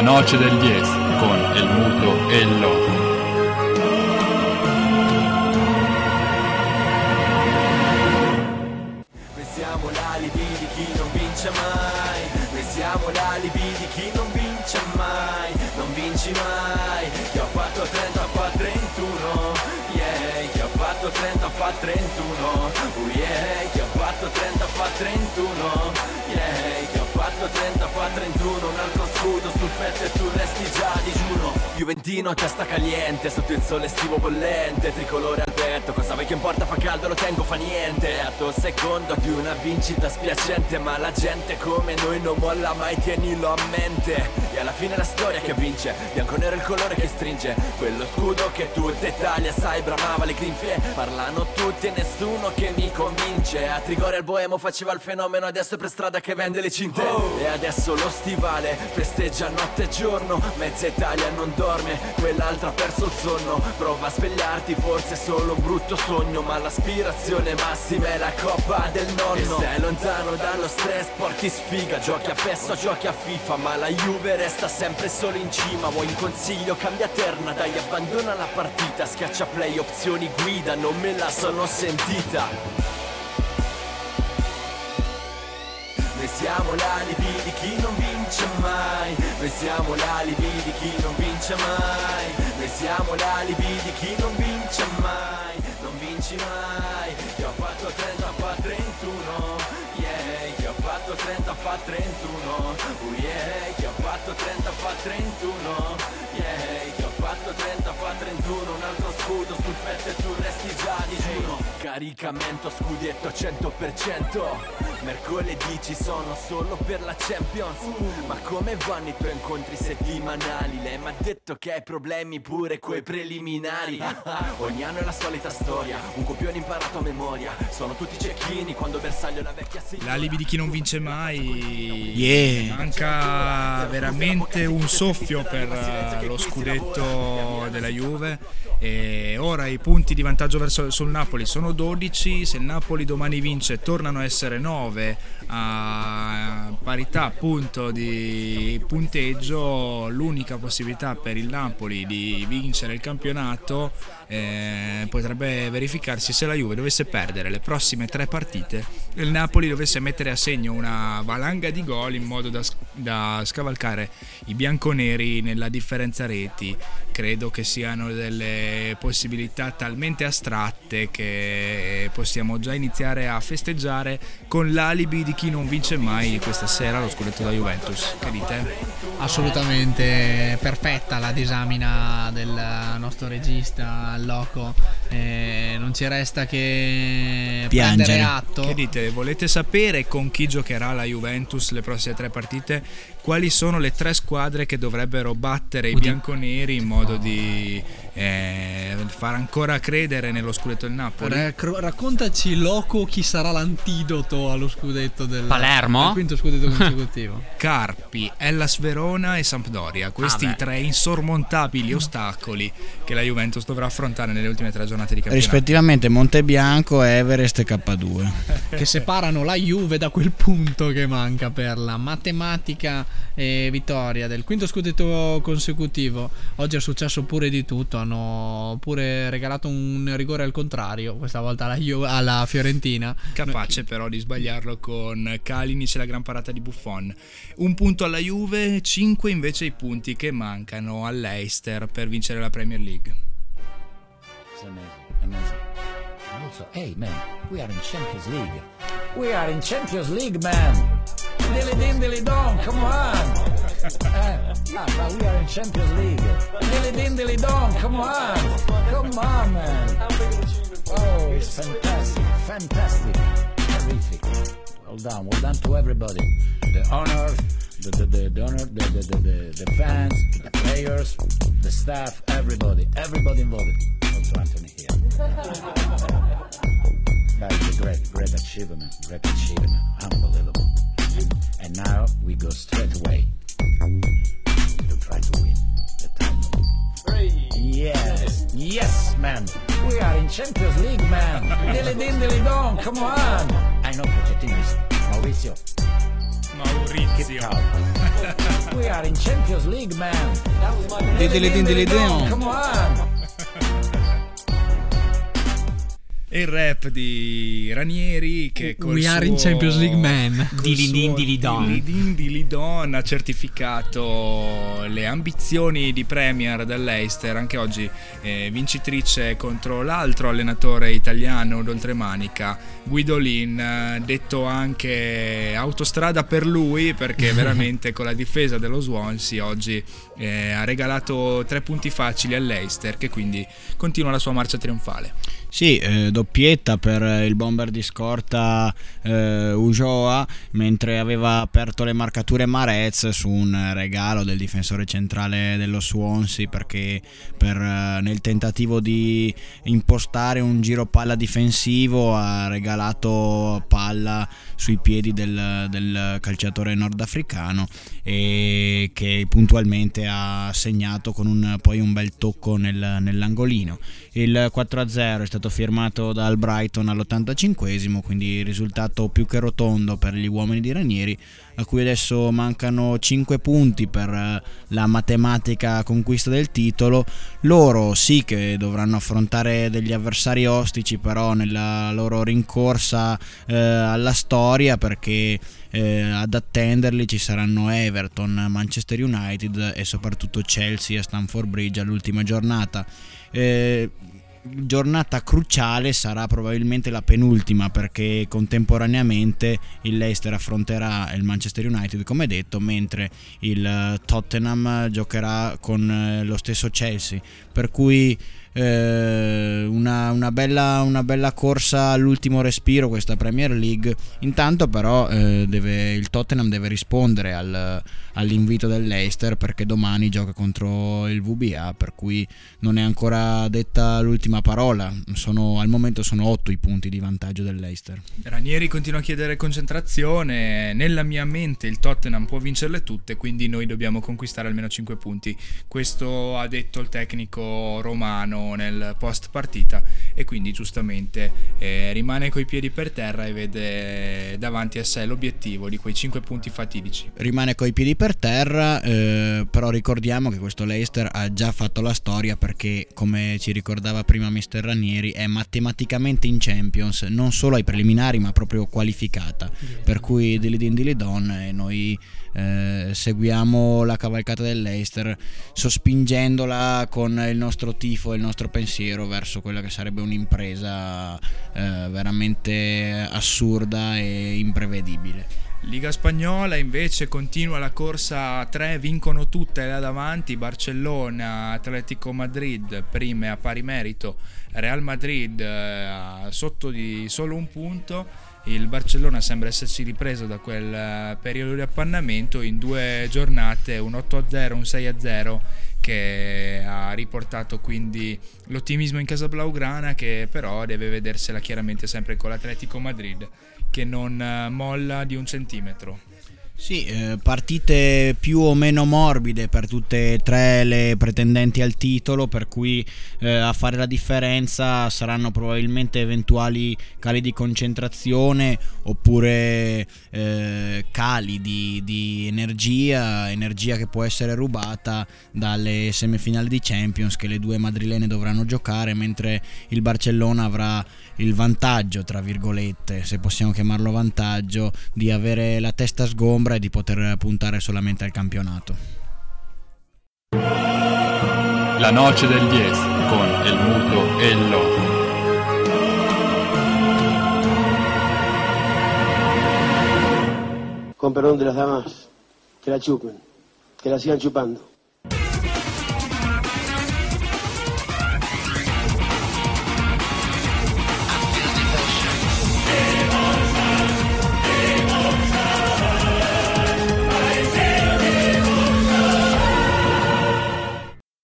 La noce del 10 con El Muto e il Loco. Noi siamo l'alibi di chi non vince mai. Noi siamo l'alibi di chi non vince mai. Non vinci mai. Chi ha fatto 30 fa 31 Yeah. Chi ha fatto 30 fa 31 Oh yeah Chi ha fatto 30 fa 31 Yeah. Chi ha fatto 30 fa 31 Scudo sul petto e tu resti già a Juventino testa caliente Sotto il sole estivo bollente Tricolore al petto Cosa vuoi che importa fa caldo lo tengo fa niente. Atto secondo di una vincita spiacente Ma la gente come noi non molla mai Tienilo a mente. E alla fine la storia che vince Bianco-nero il colore che stringe. Quello scudo che tutta Italia sai bramava le grinfie. Parlano tutti e nessuno che mi convince. A Trigore al Boemo faceva il fenomeno Adesso è per strada che vende le cinte. E adesso lo stivale festeggia notte e giorno Mezza Italia non dorme Quell'altra ha perso il sonno. Prova a svegliarti forse è solo un brutto sogno Ma l'aspirazione massima è la coppa del nonno. E stai lontano dallo stress porti sfiga Giochi a PES o giochi a FIFA Ma la Juve resta sempre solo in cima. Vuoi un consiglio? Cambia terna Dai abbandona la partita Schiaccia play opzioni guida Non me la sono sentita. Noi siamo l'alibi di chi non vince mai. Noi siamo l'alibi di chi non vince mai. Noi siamo l'alibi di chi non vince mai. Non vinci mai. Chi ha fatto 30 fa 31 Yeah. Chi ha fatto 30 fa 31 Oh yeah. Chi ha fatto 30 fa 31 Yeah. Chi ha fatto 30 fa 31 Un altro scudo sul petto e tu resti già digiuno Caricamento scudetto 100% Mercoledì ci sono solo per la Champions Ma come vanno i tuoi incontri settimanali? Lei mi ha detto che hai problemi pure coi preliminari Ogni anno è la solita storia Un copione imparato a memoria Sono tutti cecchini quando bersaglio la vecchia signora L'alibi di chi non vince mai. Yeah. Manca veramente un soffio per eh, lo scudetto della Juve. E ora i punti di vantaggio verso sul Napoli sono 12. Se il Napoli domani vince, tornano a essere 9 a parità appunto di punteggio. L'unica possibilità per il Napoli di vincere il campionato eh, potrebbe verificarsi se la Juve dovesse perdere le prossime tre partite e il Napoli dovesse mettere a segno una valanga di gol in modo da, da scavalcare i bianconeri nella differenza reti. Credo che siano delle possibilità talmente astratte che possiamo già iniziare a festeggiare con l'alibi di chi non vince mai questa sera lo scudetto da Juventus. Che dite? Assolutamente perfetta la disamina del nostro regista Loco. Eh, non ci resta che Piangere. prendere atto. Che dite? Volete sapere con chi giocherà la Juventus le prossime tre partite? Quali sono le tre squadre che dovrebbero battere i bianconeri in modo di eh, far ancora credere nello scudetto del Napoli? Rac- raccontaci Loco chi sarà l'antidoto allo scudetto del Palermo? al quinto scudetto consecutivo. Carpi, Hellas Verona e Sampdoria. Questi Ah, tre insormontabili ostacoli che la Juventus dovrà affrontare nelle ultime tre giornate di campionato. Rispettivamente Montebianco, Everest e K2. che separano la Juve da quel punto che manca per la matematica e vittoria del quinto scudetto consecutivo. Oggi è successo pure di tutto, hanno pure regalato un rigore al contrario, questa volta alla, Ju- alla Fiorentina. Capace però di sbagliarlo con Kalinic e la gran parata di Buffon. Un punto alla Juve, cinque invece i punti che mancano all'Eister per vincere la Premier League. It's amazing, amazing. And also, hey man, we are in Champions League. We are in Champions League, man. Dilly din dilly dong, come on. Yeah, but we are in Champions League. Dilly din dilly dong, come on. Come on, man. Oh, it's fantastic, fantastic, terrific. Well done, well done to everybody. The honor, the the the, the honor, the the, the the the fans, the players, the staff, everybody, everybody involved. Also Anthony here. That is a great, great achievement, great achievement, unbelievable. And now we go straight away to try to win the title. Yes, yes, man. We are in Champions League, man. dilly din dilly dong, come on. I know Pochettino is Maurizio. Keep Maurizio. calm. We are in Champions League, man. Didili dindili dong. Come on. Il rap di Ranieri che col We are in suo- Champions League, man. Dilidin dilidon. dilidin dilidon ha certificato le ambizioni di Premier dell'Eister anche oggi eh, vincitrice contro l'altro allenatore italiano d'oltremanica Guidolin detto anche autostrada per lui perché veramente con la difesa dello Swansea oggi eh, ha regalato tre punti facili all'Eister che quindi continua la sua marcia trionfale Sì, eh, doppietta per eh, il bomber di scorta eh, Ujoa, mentre aveva aperto le marcature Marez su un regalo del difensore centrale dello Swansea perché per, eh, nel tentativo di impostare un giro palla difensivo ha regalato palla sui piedi del, del calciatore nordafricano e che puntualmente ha segnato con un, poi un bel tocco nel- nell'angolino. Il 4-0 è stato firmato dal Brighton all'85esimo, quindi risultato più che rotondo per gli uomini di Ranieri, a cui adesso mancano 5 punti per eh, la matematica conquista del titolo. Loro sì che dovranno affrontare degli avversari ostici, però nella loro rincorsa eh, alla storia, perché eh, ad attenderli ci saranno Everton, Manchester United e soprattutto Chelsea a Stamford Bridge all'ultima giornata. Eh, giornata cruciale sarà probabilmente la penultima perché contemporaneamente il Leicester affronterà il Manchester United come detto mentre il eh, Tottenham giocherà con eh, lo stesso Chelsea. Per cui eh, una, una bella, una bella corsa all'ultimo respiro questa Premier League intanto però eh, deve- il Tottenham deve rispondere al- all'invito del Leicester perché domani gioca contro il VBA per cui non è ancora detta l'ultima parola sono, al momento sono 8 i punti di vantaggio del Leicester Ranieri continua a chiedere concentrazione. Nella mia mente il Tottenham può vincerle tutte, quindi noi dobbiamo conquistare almeno 5 punti. Questo ha detto il tecnico romano nel post partita e quindi giustamente eh, rimane coi piedi per terra e vede davanti a sé l'obiettivo di quei 5 punti fatidici. rimane coi piedi per terra, eh, però ricordiamo che questo Leicester ha già fatto la storia perché, come ci ricordava prima Mister Ranieri, è matematicamente in Champions, non solo ai preliminari ma proprio qualificata, per cui Dilidin Dilidon e noi eh, seguiamo la cavalcata del Leicester sospingendola con il nostro tifo e il nostro pensiero verso quella che sarebbe un'impresa eh, veramente assurda e imprevedibile. Liga spagnola invece continua la corsa a tre, vincono tutte là davanti, Barcellona, Atletico Madrid, prime a pari merito, Real Madrid eh, sotto di solo un punto, il Barcellona sembra essersi ripreso da quel eh, periodo di appannamento in due giornate, un 8-0, un 6-0 che ha riportato quindi l'ottimismo in casa blaugrana che però deve vedersela chiaramente sempre con l'Atletico Madrid che non eh, molla di un centimetro. Sì, eh, partite più o meno morbide per tutte e tre le pretendenti al titolo, per cui eh, a fare la differenza saranno probabilmente eventuali cali di concentrazione oppure eh, cali di, di energia, energia che può essere rubata dalle semifinali di Champions che le due madrilene dovranno giocare, mentre il Barcellona avrà il vantaggio, tra virgolette, se possiamo chiamarlo vantaggio, di avere la testa sgombra e di poter puntare solamente al campionato. La noce del 10 con el muto e el loco. Con perdón de las damas, que la chupen, que la sigan chupando.